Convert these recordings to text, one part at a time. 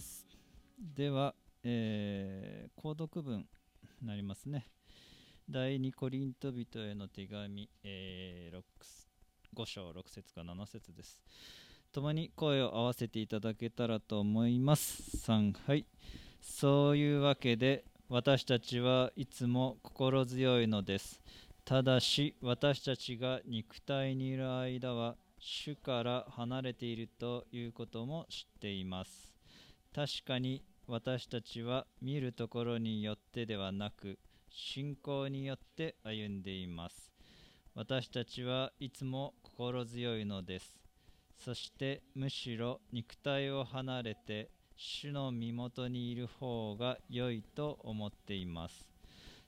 ます。では、えー、購読文になりますね。第2コリント人への手紙、えー、5章6節か7節です。共に声を合わせていただけたらと思います。3はい。そういうわけで、私たちはいつも心強いのです。ただし、私たちが肉体にいる間は、主から離れているということも知っています。確かに私たちは見るところによってではなく、信仰によって歩んでいます。私たちはいつも心強いのです。そしてむしろ肉体を離れて主の身元にいる方が良いと思っています。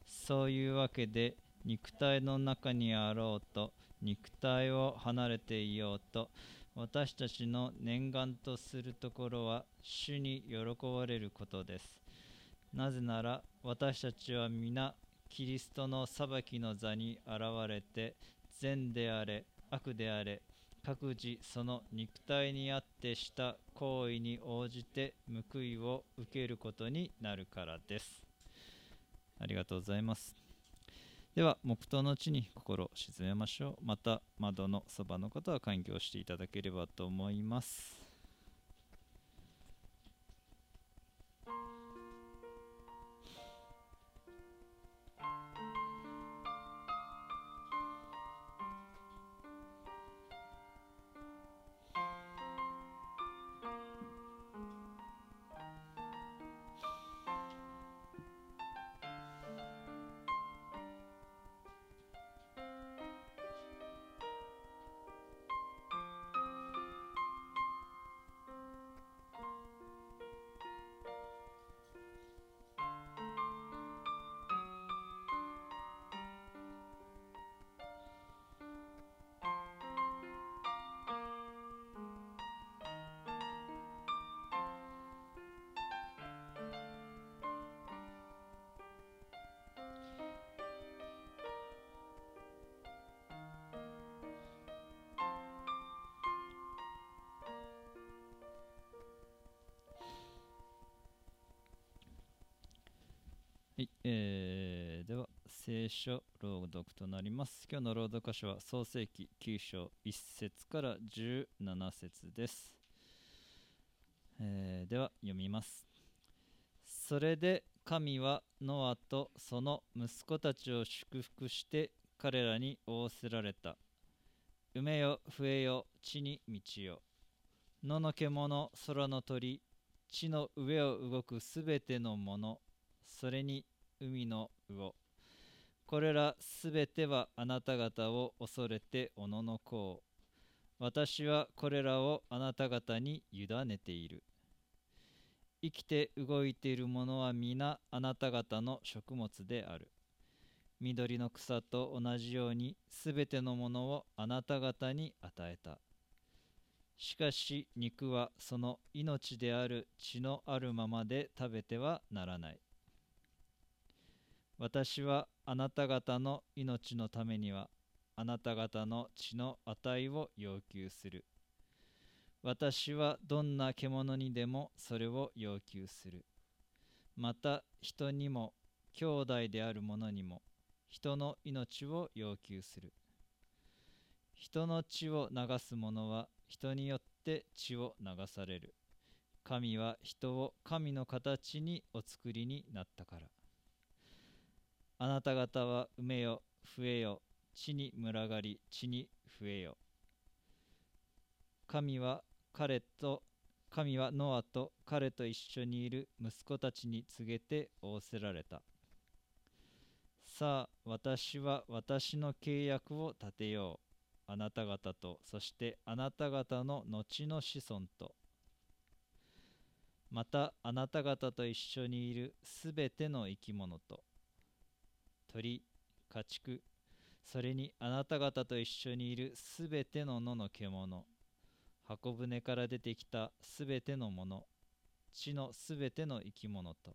そういうわけで肉体の中にあろうと肉体を離れていようと私たちの念願とするところは主に喜ばれることです。なぜなら私たちは皆キリストの裁きの座に現れて善であれ悪であれ各自その肉体にあってした行為に応じて報いを受けることになるからです。ありがとうございます。では、黙祷の地に心を沈めましょう。また、窓のそばの方は環境していただければと思います。はい、えー、では聖書朗読となります。今日の朗読箇所は創世記9章1節から17節です、えーでは読みます。それで神はノアとその息子たちを祝福して彼らに仰せられた。埋めよ、増えよ、地に満ちよ。野の獣、空の鳥、地の上を動くすべてのもの、それに海の魚。これらすべてはあなた方を恐れておののこう。私はこれらをあなた方に委ねている。生きて動いているものは皆あなた方の食物である。緑の草と同じようにすべてのものをあなた方に与えた。しかし肉はその命である血のあるままで食べてはならない。私はあなた方の命のためにはあなた方の血の値を要求する。私はどんな獣にでもそれを要求する。また人にも兄弟である者にも人の命を要求する。人の血を流す者は人によって血を流される。神は人を神の形にお作りになったから。あなた方は埋めよ、増えよ、地に群がり、地に増えよ。神は彼と、神はノアと彼と一緒にいる息子たちに告げて仰せられた。さあ、私は私の契約を立てよう。あなた方と、そしてあなた方の後の子孫と。またあなた方と一緒にいるすべての生き物と。鳥、家畜、それにあなた方と一緒にいるすべての野の獣、箱舟から出てきたすべてのもの、地のすべての生き物と。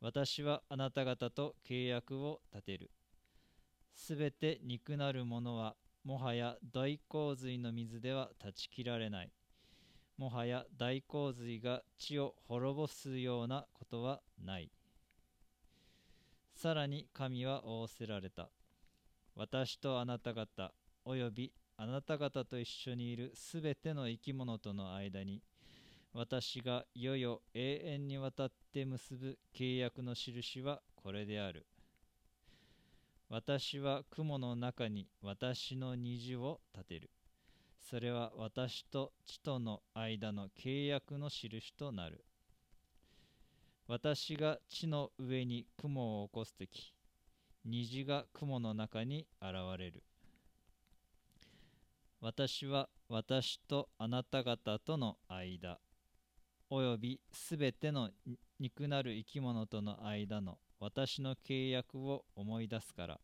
私はあなた方と契約を立てる。すべて肉なるものは、もはや大洪水の水では断ち切られない。もはや大洪水が地を滅ぼすようなことはないさらに神は仰せられた。私とあなた方およびあなた方と一緒にいるすべての生き物との間に私がいよいよ永遠にわたって結ぶ契約の印はこれである。私は雲の中に私の虹を立てる。それは私と地との間の契約の印となる。私が地の上に雲を起こすとき虹が雲の中に現れる。私は私とあなた方との間およびすべての肉なる生き物との間の私の契約を思い出すから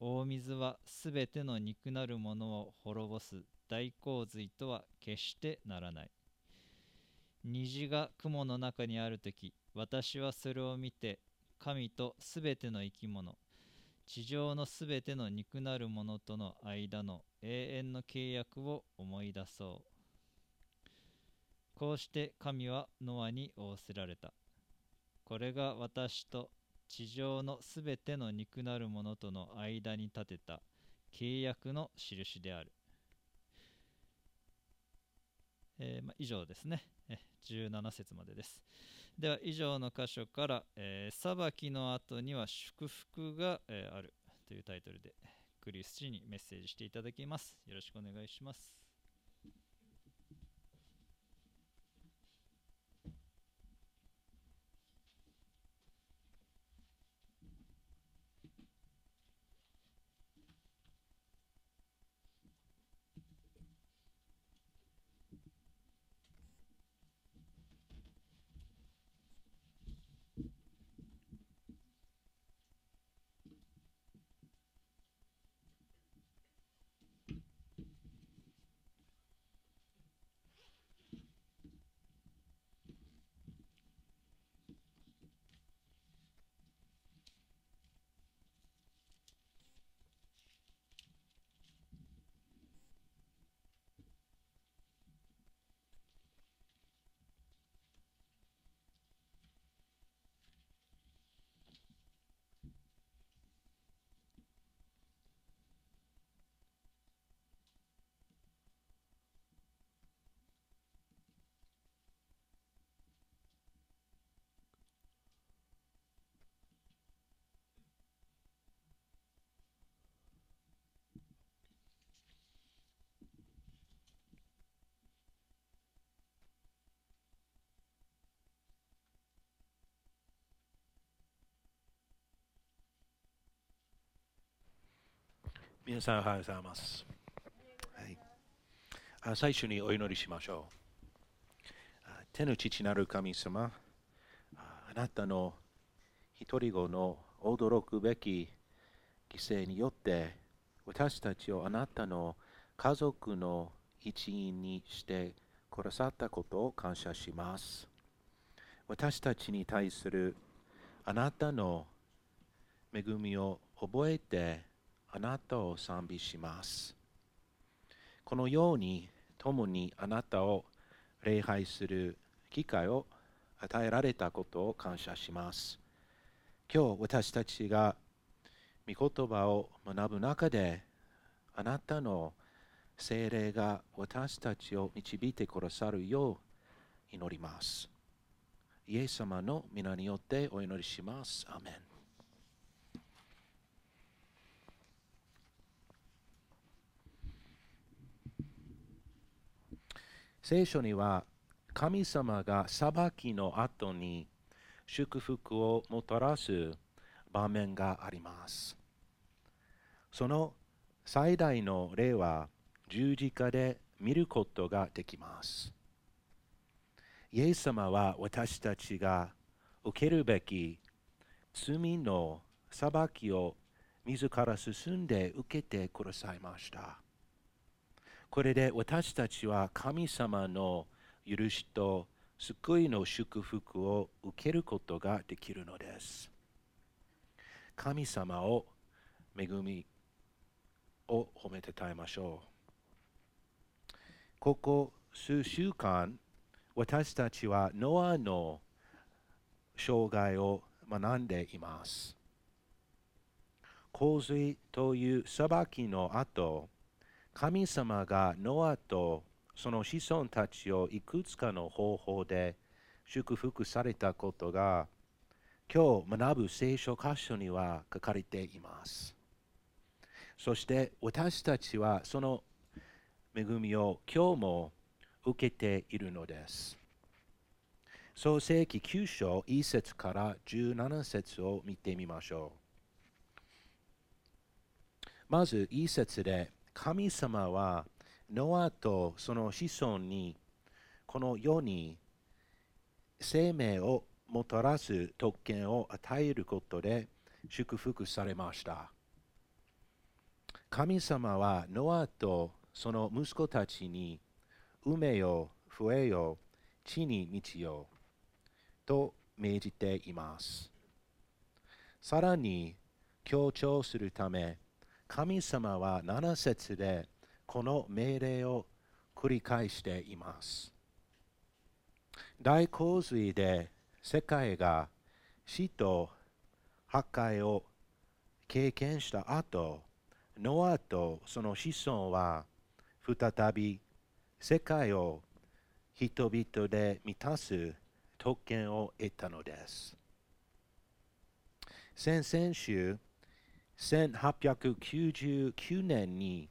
大水はすべての肉なるものを滅ぼす大洪水とは決してならない。虹が雲の中にあるとき私はそれを見て神とすべての生き物地上のすべての肉なるものとの間の永遠の契約を思い出そう。こうして神はノアに仰せられた。これが私と地上のすべての肉なるものとの間に立てた契約の印である、えー、まあ、以上ですね。17節までです。では以上の箇所から「えー、裁きの後には祝福が、え、ある」というタイトルでクリスチにメッセージしていただきます。よろしくお願いします。皆さんおはようございます。はい、あ最初にお祈りしましょう。天の父なる神様、あなたの一人子の驚くべき犠牲によって私たちをあなたの家族の一員にしてくださったことを感謝します。私たちに対するあなたの恵みを覚えてあなたを賛美します。このように共にあなたを礼拝する機会を与えられたことを感謝します。今日私たちが御言葉を学ぶ中であなたの精霊が私たちを導いてくださるよう祈ります。イエス様の皆によってお祈りします。アメン。聖書には神様が裁きの後に祝福をもたらす場面があります。その最大の例は十字架で見ることができます。イエス様は私たちが受けるべき罪の裁きを自ら進んで受けてくださいました。これで私たちは神様の許しと救いの祝福を受けることができるのです。神様を恵みを褒めてたえましょう。ここ数週間、私たちはノアの生涯を学んでいます。洪水という裁きの後、神様がノアとその子孫たちをいくつかの方法で祝福されたことが今日学ぶ聖書箇所には書かれています。そして私たちはその恵みを今日も受けているのです。創世記9章1節から17節を見てみましょう。まず1節で神様はノアとその子孫にこの世に生命をもたらす特権を与えることで祝福されました。神様はノアとその息子たちに埋めよ、増えよ、地に満ちよと命じています。さらに強調するため、神様は7節でこの命令を繰り返しています。大洪水で世界が死と破壊を経験した後、ノアとその子孫は再び世界を人々で満たす特権を得たのです。先々週、1899年に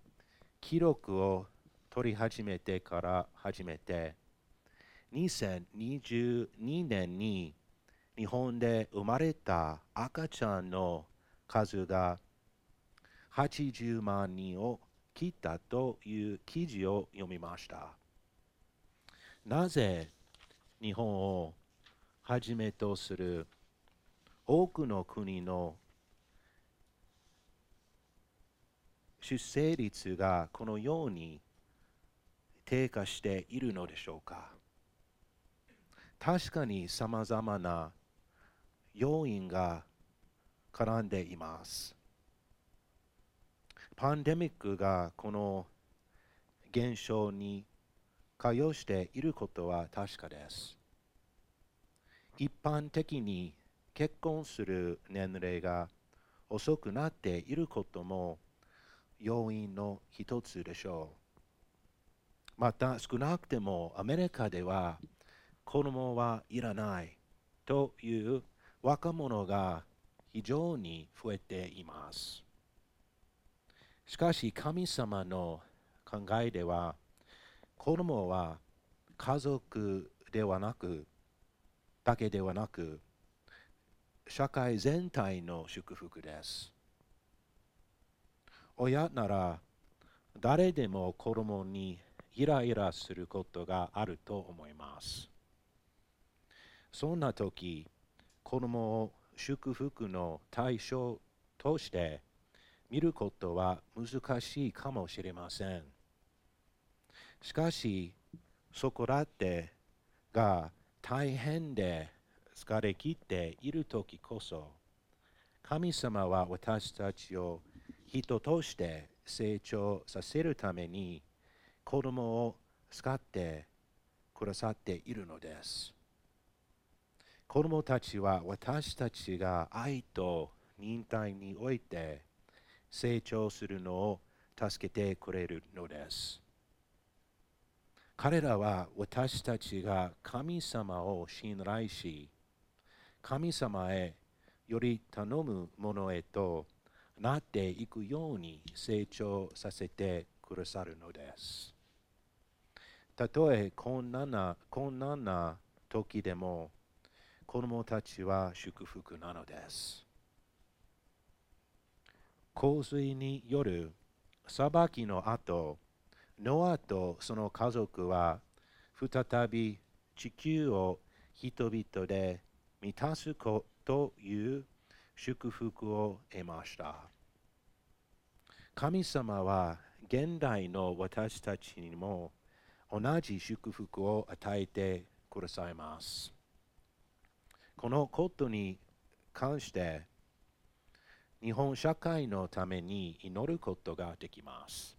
記録を取り始めてから始めて、2022年に日本で生まれた赤ちゃんの数が80万人を切ったという記事を読みました。なぜ日本をはじめとする多くの国の出生率がこのように低下しているのでしょうか確かにさまざまな要因が絡んでいます。パンデミックがこの現象に関与していることは確かです。一般的に結婚する年齢が遅くなっていることも要因の一つでしょう。また少なくてもアメリカでは子供はいらないという若者が非常に増えています。しかし神様の考えでは子供は家族ではなくだけではなく社会全体の祝福です。親なら誰でも子供にイライラすることがあると思います。そんな時、子供を祝福の対象として見ることは難しいかもしれません。しかし、そこらってが大変で疲れ切っている時こそ、神様は私たちを人として成長させるために子供を使ってくださっているのです。子供たちは私たちが愛と忍耐において成長するのを助けてくれるのです。彼らは私たちが神様を信頼し、神様へより頼むものへとなっていくように成長させてくださるのです。たとえ困難な困難な時でも子供たちは祝福なのです。洪水による裁きの後、ノアとその家族は再び地球を人々で満たすこという祝福を得ました。神様は現代の私たちにも同じ祝福を与えてくださいます。このことに関して日本社会のために祈ることができます。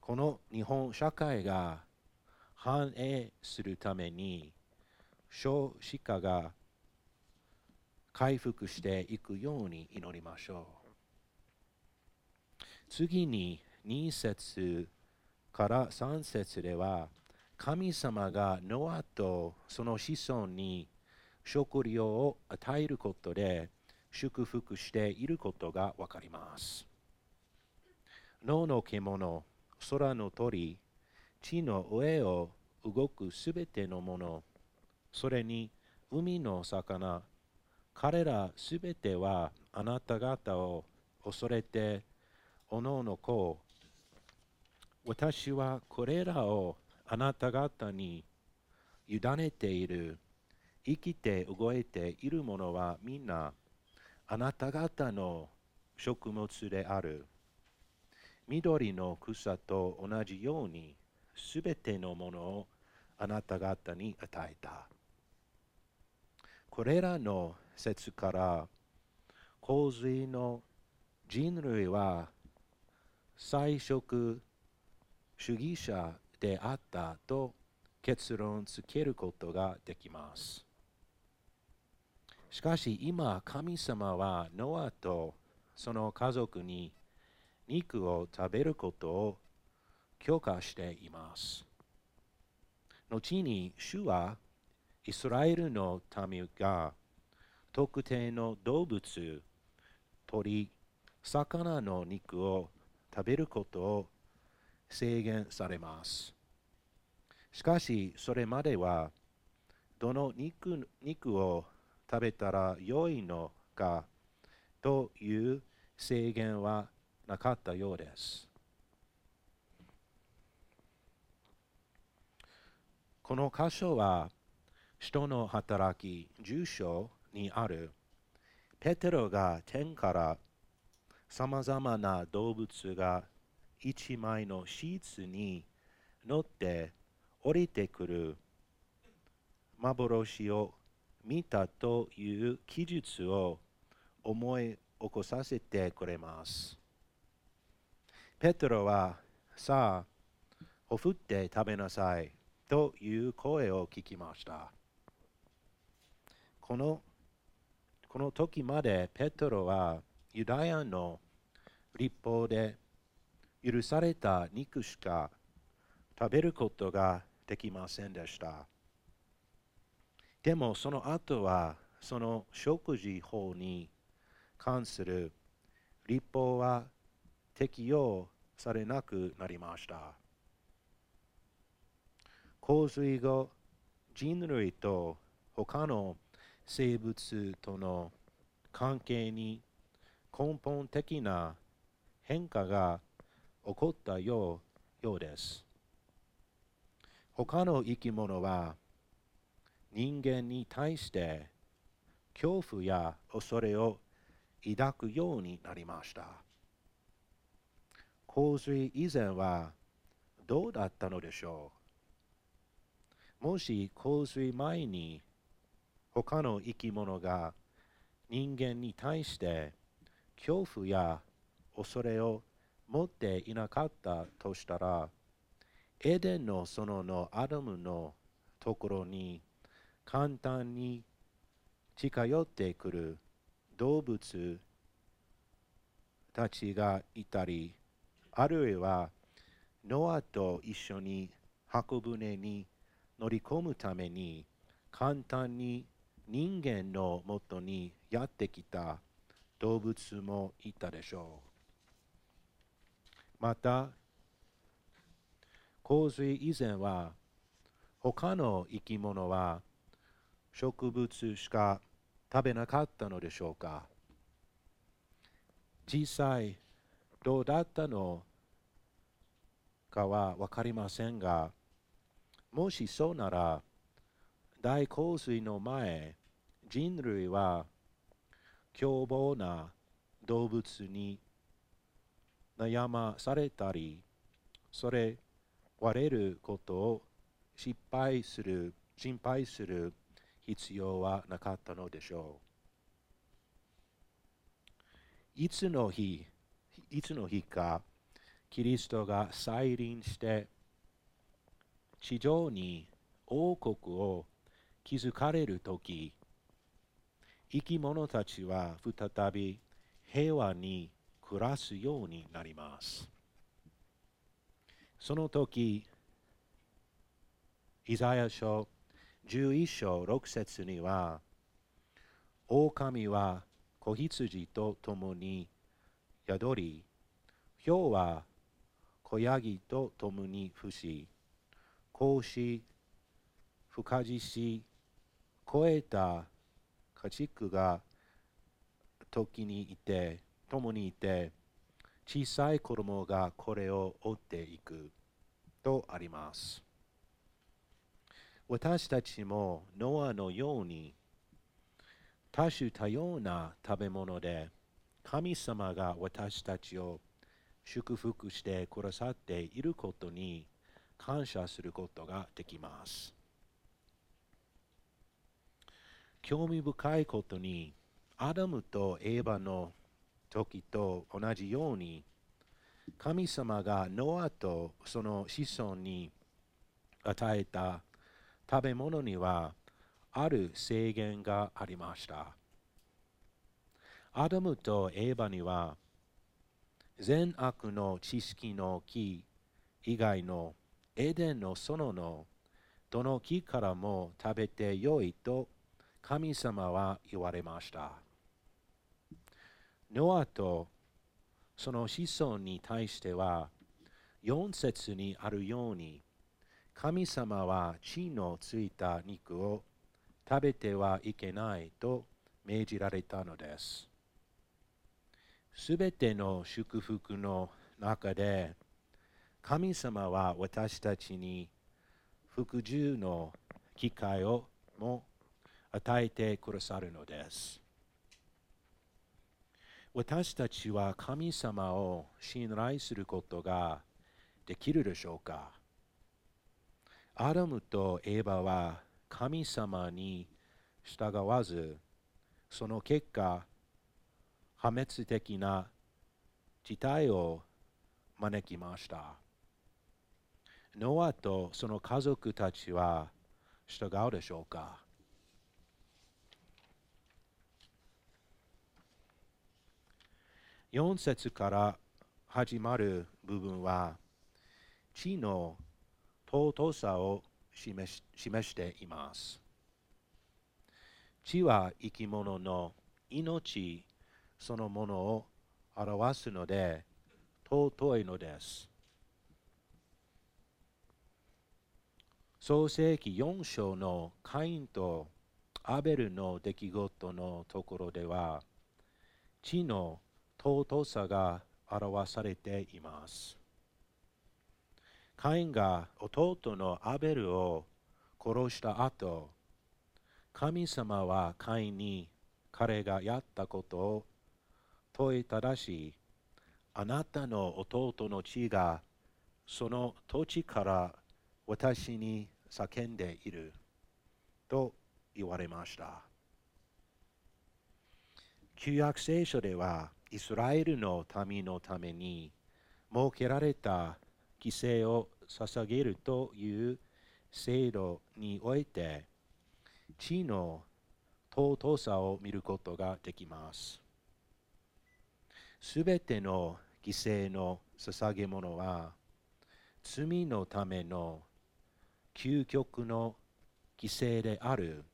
この日本社会が反映するために少子化が回復していくように祈りましょう。次に2節から3節では神様がノアとその子孫に食料を与えることで祝福していることがわかります。野の獣、空の鳥、地の上を動くすべてのもの、それに海の魚、彼らすべてはあなた方を恐れて、おのおの子私はこれらをあなた方に委ねている。生きて動いているものはみんなあなた方の食物である。緑の草と同じようにすべてのものをあなた方に与えた。これらの説から洪水の人類は菜食主義者であったと結論付けることができます。しかし今神様はノアとその家族に肉を食べることを許可しています。後に主はイスラエルの民が特定の動物、鳥、魚の肉を食べることを制限されます。しかし、それまでは、どの肉肉を食べたら良いのかという制限はなかったようです。この箇所は、人の働き住所にあるペテロが天からさまざまな動物が一枚のシーツに乗って降りてくる幻を見たという記述を思い起こさせてくれます。ペトロは、さあ、ほふって食べなさいという声を聞きました。このこの時までペトロはユダヤの立法で許された肉しか食べることができませんでした。でもその後はその食事法に関する立法は適用されなくなりました。洪水後、人類と他の生物との関係に根本的な変化が起こったようようです。他の生き物は人間に対して恐怖や恐れを抱くようになりました。洪水以前はどうだったのでしょうもし洪水前に他の生き物が人間に対して恐怖や恐れを持っていなかったとしたらエデンの園のアダムのところに簡単に近寄ってくる動物たちがいたり、あるいはノアと一緒に箱舟に乗り込むために簡単に人間のもとにやってきた動物もいたでしょう。また、洪水以前は他の生き物は植物しか食べなかったのでしょうか実際どうだったのかは分かりませんがもしそうなら大洪水の前人類は凶暴な動物に悩まされたりそれ割れることを失敗する心配する必要はなかったのでしょう。いつの日、いつの日か、キリストが再臨して地上に王国を築かれるとき、生き物たちは再び平和に暮らすようになります。その時、イザヤ書11章6節には、狼は子羊と共に宿り、豹は子ヤギと共に伏し、格子、深獅子、超えた家畜が時にいて、共にいて、小さい子供がこれを追っていくとあります。私たちもノアのように多種多様な食べ物で神様が私たちを祝福してくださっていることに感謝することができます。興味深いことに、アダムとエヴァの時と同じように、神様がノアとその子孫に与えた食べ物にはある制限がありました。アダムとエヴァには善悪の知識の木以外のエデンの園のどの木からも食べてよいと神様は言われました。ノアとその子孫に対しては4節にあるように神様は血のついた肉を食べてはいけないと命じられたのです。すべての祝福の中で、神様は私たちに服従の機会をも与えてくださるのです。私たちは神様を信頼することができるでしょうかアダムとエヴァは神様に従わず、その結果、破滅的な事態を招きました。ノアとその家族たちは従うでしょうか4節から始まる部分は地の尊さを示し示しています。地は生き物の命そのものを表すので尊いのです。創世記4章のカインとアベルの出来事のところでは地の尊さが表されています。カインが弟のアベルを殺した後、神様はカインに彼がやったことを問いただし、あなたの弟の血がその土地から私に叫んでいると言われました。旧約聖書ではイスラエルの民のために設けられた犠牲を捧げるという制度において地の尊さを見ることができます。すべての犠牲の捧げ物は、罪のための究極の犠牲である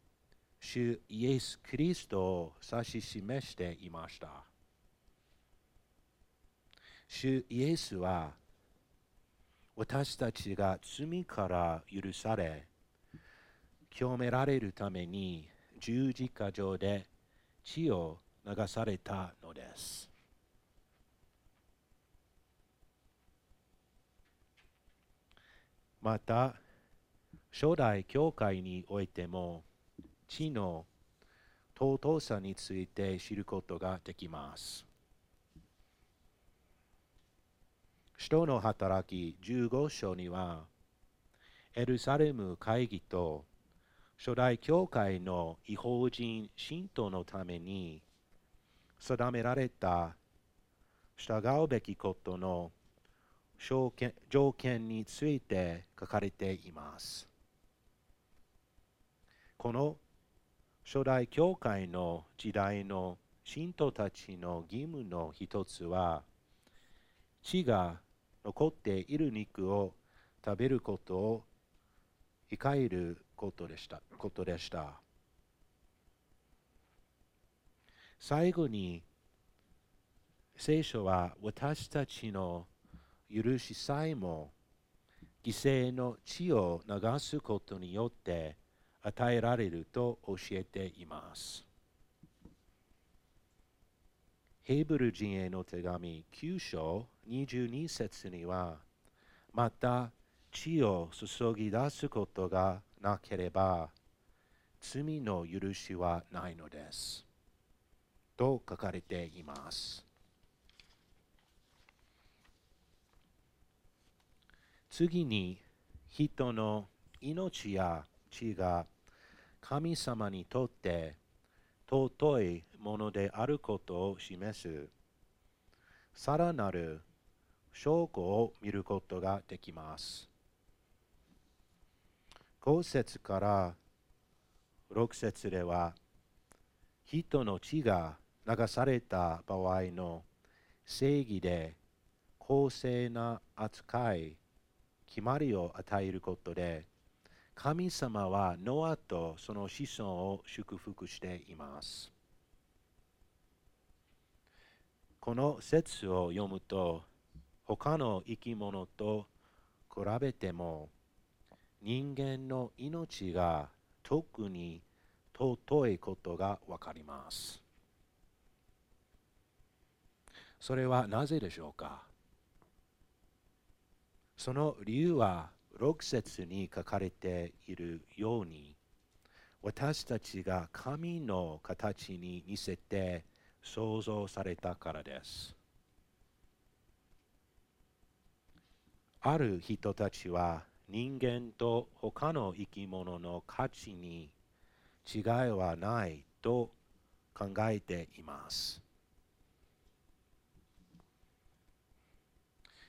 主イエス・キリストを指し示していました。主イエスは私たちが罪から許され、清められるために十字架上で血を流されたのです。また、初代教会においても、地の尊さについて知ることができます。使徒の働き15章には、エルサレム会議と初代教会の違法人信徒のために定められた従うべきことの条件条件について書かれています。この初代教会の時代の信徒たちの義務の一つは血が残っている肉を食べることを控えることでした。ことでした最後に聖書は私たちの許しさえも犠牲の血を流すことによって与えられると教えています。ヘイブル人への手紙9章22節にはまた血を注ぎ出すことがなければ罪の許しはないのです。と書かれています。次に人の命や血が神様にとって尊いものであることを示すさらなる証拠を見ることができます。5節から6節では人の血が流された場合の正義で公正な扱い決まりを与えることで神様はノアとその子孫を祝福しています。この説を読むと他の生き物と比べても人間の命が特に尊いことがわかります。それはなぜでしょうか？その理由は6節に書かれているように私たちが神の形に似せて創造されたからです。ある人たちは人間と他の生き物の価値に違いはないと考えています。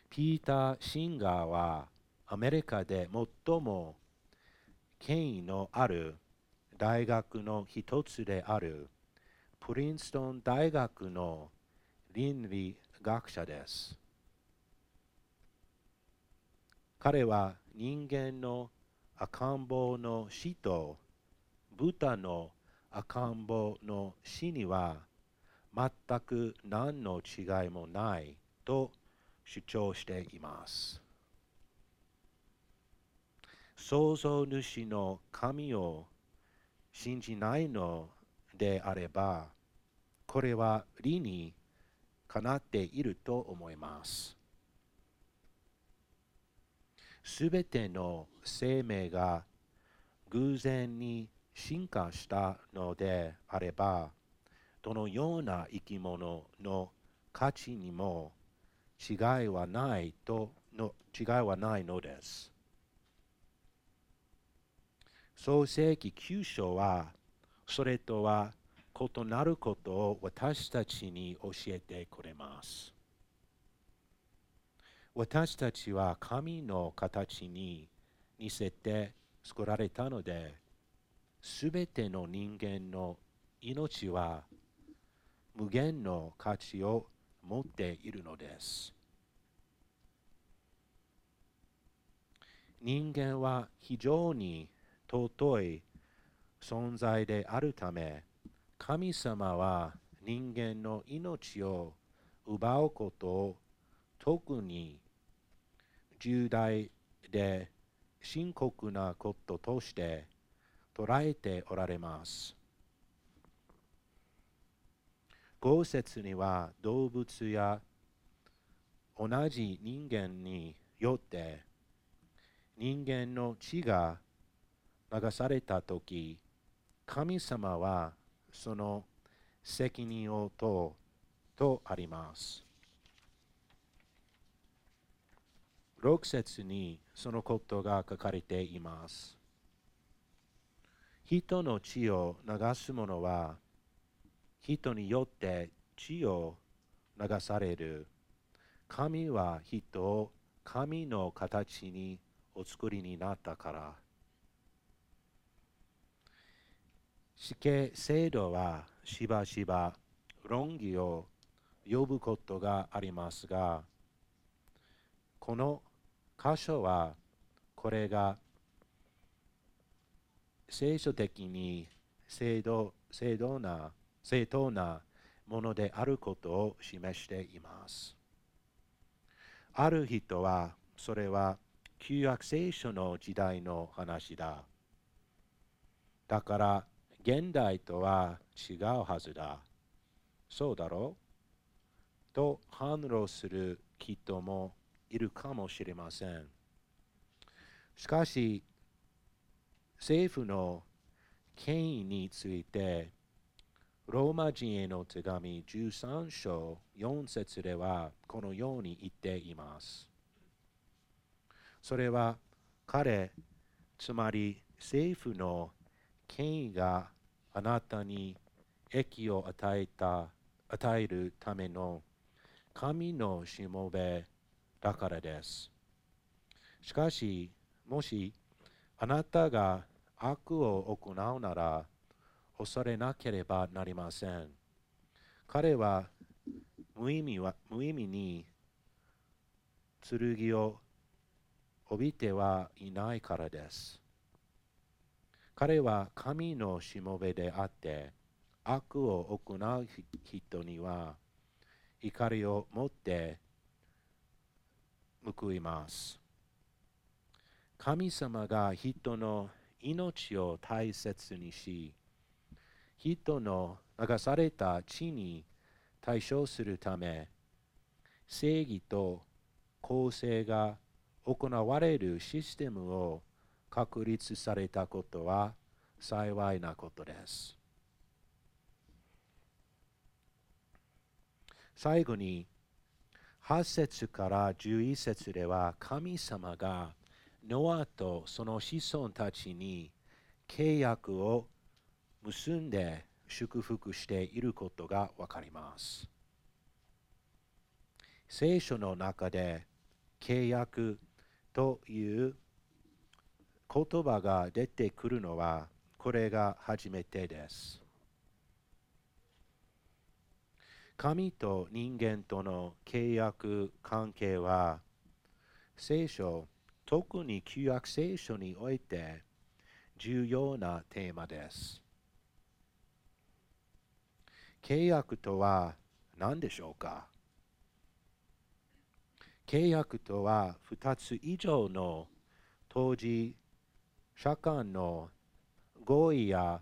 ピーター・シンガーはアメリカで最も権威のある大学の一つであるプリンストン大学の倫理学者です。彼は人間の赤ん坊の死と豚の赤ん坊の死には全く何の違いもないと主張しています。創造主の神を信じないのであれば、これは理にかなっていると思います。すべての生命が偶然に進化したのであれば、どのような生き物の価値にも違いはないとの違いはないのです。創世記9章はそれとは異なることを私たちに教えてくれます。私たちは神の形に似せて作られたので、すべての人間の命は無限の価値を持っているのです。人間は非常に尊い存在であるため、神様は人間の命を奪うことを特に重大で深刻なこととして捉えておられます。豪雪には動物や同じ人間によって人間の血が流されたとき、神様はその責任を問うとあります。6節にそのことが書かれています。人の血を流す者は人によって血を流される。神は人を神の形にお作りになったから死刑制度はしばしば論議を呼ぶことがありますがこの箇所はこれが聖書的に正当正当な正当なものであることを示しています。ある人はそれは旧約聖書の時代の話だ。だから現代とは違うはずだ。そうだろう？と反論する人もいるかもしれません。しかし、政府の権威について、ローマ人への手紙13章4節ではこのように言っています。それは彼、つまり政府の権威があなたに益を与えた与えるための神のしもべだからです。しかし、もしあなたが悪を行うなら恐れなければなりません。彼は無意味は無意味に剣を帯びてはいないからです。彼は神のしもべであって悪を行う人には怒りを持って報います。神様が人の命を大切にし、人の流された地に対処するため、正義と公正が行われるシステムを確立されたことは幸いなことです。最後に8節から11節では神様がノアとその子孫たちに契約を結んで祝福していることがわかります。聖書の中で契約という言葉が出てくるのはこれが初めてです。神と人間との契約関係は聖書特に旧約聖書において重要なテーマです。契約とは何でしょうか？契約とは2つ以上の当時社間の合意や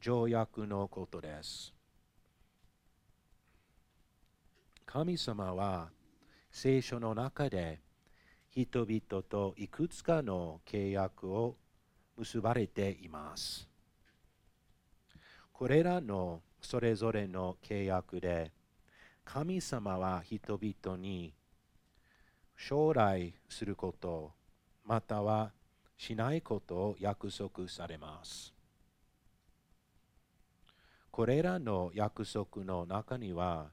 条約のことです。神様は聖書の中で人々といくつかの契約を結ばれています。これらのそれぞれの契約で神様は人々に将来することまたはしないことを約束されます。これらの約束の中には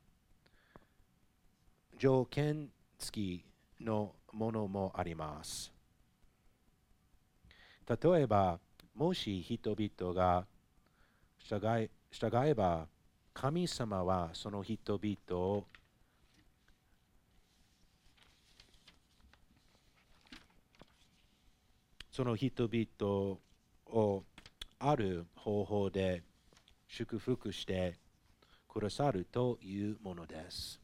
条件付きのものもあります。例えば、もし人々が従い従えば、神様はその人々をその人々をある方法で祝福してくださるというものです。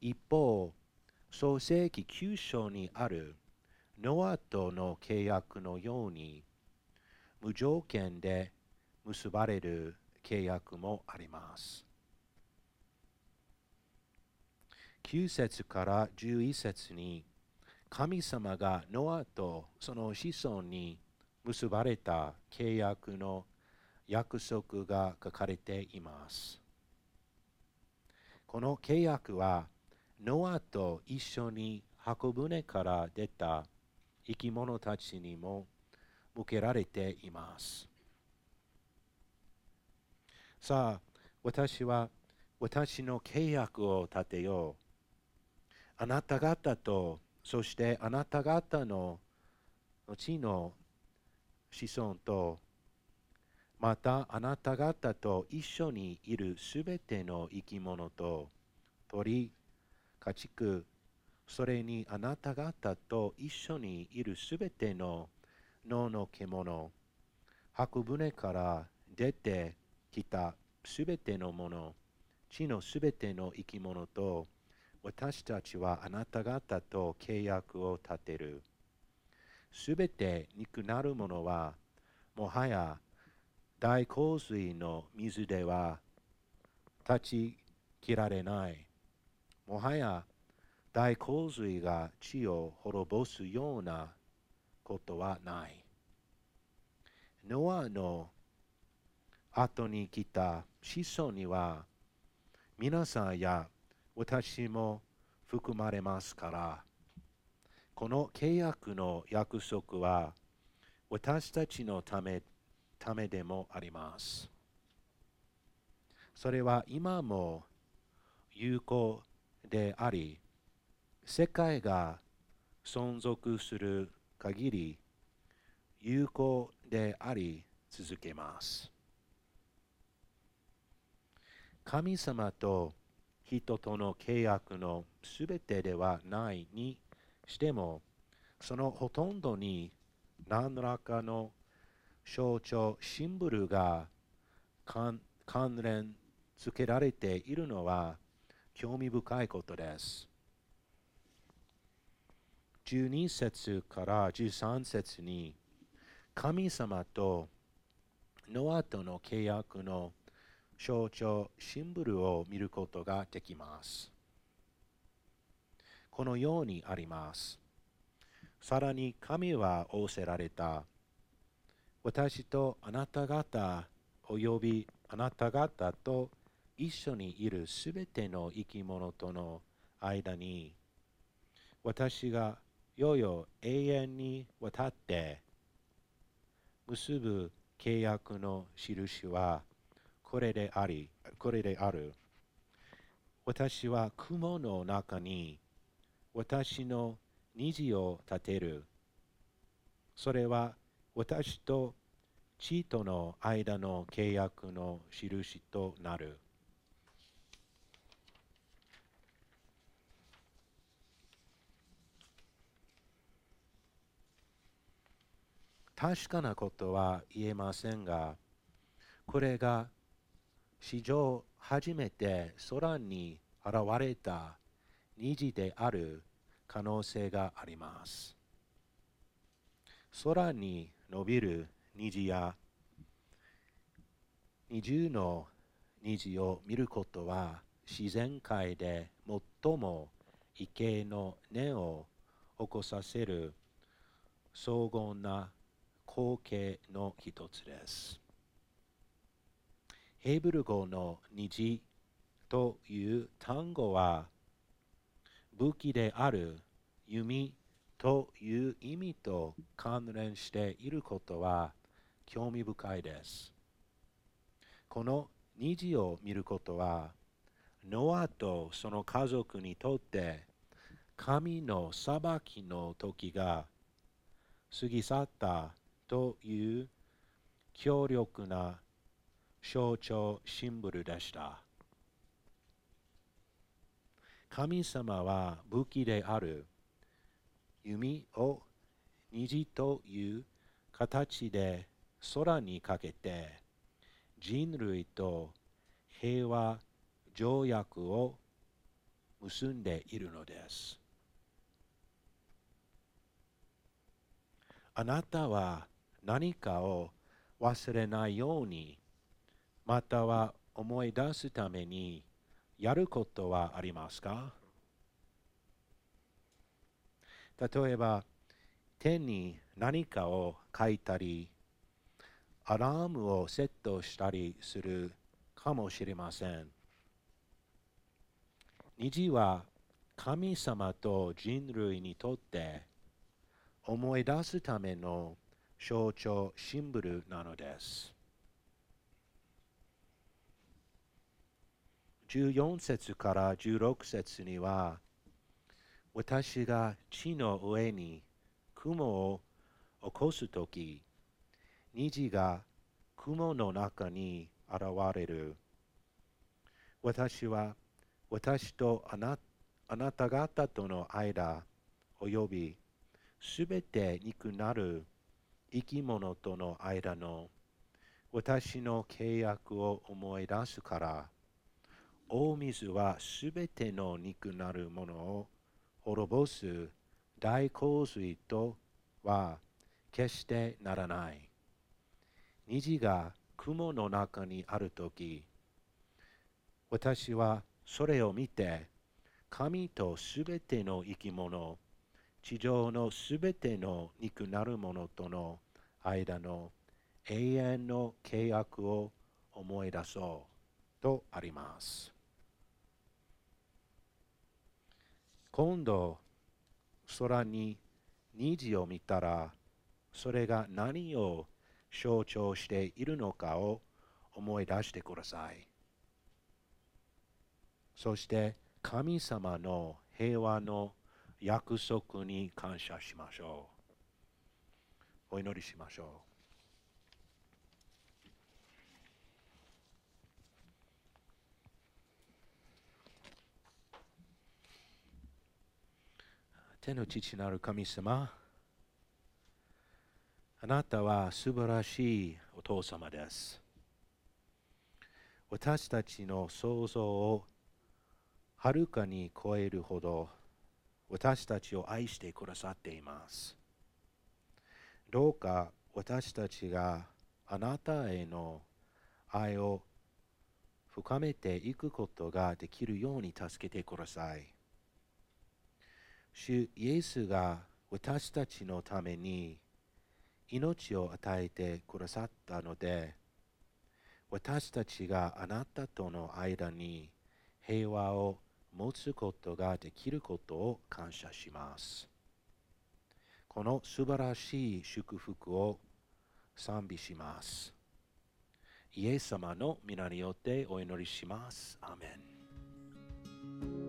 一方、創世記9章にあるノアとの契約のように無条件で結ばれる契約もあります。9節から11節に神様がノアとその子孫に結ばれた契約の約束が書かれています。この契約はノアと一緒に箱舟から出た生き物たちにも向けられています。さあ、私は私の契約を立てよう。あなた方とそしてあなた方の後の子孫とまたあなた方と一緒にいるすべての生き物と鳥、家畜、それにあなた方と一緒にいるすべての脳の獣、白船から出てきたすべてのもの、地のすべての生き物と、私たちはあなた方と契約を立てる。すべて肉なるものは、もはや大洪水の水では立ち切られない。もはや大洪水が地を滅ぼすようなことはない。ノアの後に来た子孫には皆さんや私も含まれますから、この契約の約束は私たちのためためでもあります。それは今も有効であり、世界が存続する限り有効であり続けます。神様と人との契約のすべてではないにしても、そのほとんどに何らかの象徴、シンボルが関連付けられているのは興味深いことです。12節から13節に神様とノアとの契約の象徴、シンボルを見ることができます。このようにあります。さらに神は仰せられた。私とあなた方およびあなた方と一緒にいるすべての生き物との間に私がよよ永遠にわたって結ぶ契約の印はこれであり、これである。私は雲の中に私の虹を立てる。それは私と地との間の契約の印となる。確かなことは言えませんが、これが史上初めて空に現れた虹である可能性があります。空に伸びる虹や二重の虹を見ることは自然界で最も畏敬の念を起こさせる荘厳な光景の一つです。ヘーブル語の虹という単語は武器である弓という意味と関連していることは興味深いです。この虹を見ることは、ノアとその家族にとって神の裁きの時が過ぎ去ったという強力な象徴シンボルでした。神様は武器である弓を虹という形で空にかけて人類と平和条約を結んでいるのです。あなたは何かを忘れないようにまたは思い出すためにやることはありますか？例えば、手に何かを書いたり、アラームをセットしたりするかもしれません。虹は神様と人類にとって思い出すための象徴シンボルなのです。14節から16節には私が地の上に雲を起こすとき、虹が雲の中に現れる。私は私とあなあなた方との間、およびすべて肉なる生き物との間の私の契約を思い出すから、大水はすべての肉なるものを滅ぼす大洪水とは決してならない。虹が雲の中にあるとき、私はそれを見て、神とすべての生き物、地上のすべての肉なるものとの間の永遠の契約を思い出そうとあります。今度、空に虹を見たら、それが何を象徴しているのかを思い出してください。そして神様の平和の約束に感謝しましょう。お祈りしましょう。天の父なる神様、あなたは素晴らしいお父様です。私たちの想像をはるかに超えるほど私たちを愛してくださっています。どうか私たちがあなたへの愛を深めていくことができるように助けてください。主イエスが私たちのために命を与えてくださったので、私たちがあなたとの間に平和を持つことができることを感謝します。この素晴らしい祝福を賛美します。イエス様の皆によってお祈りします。アメン。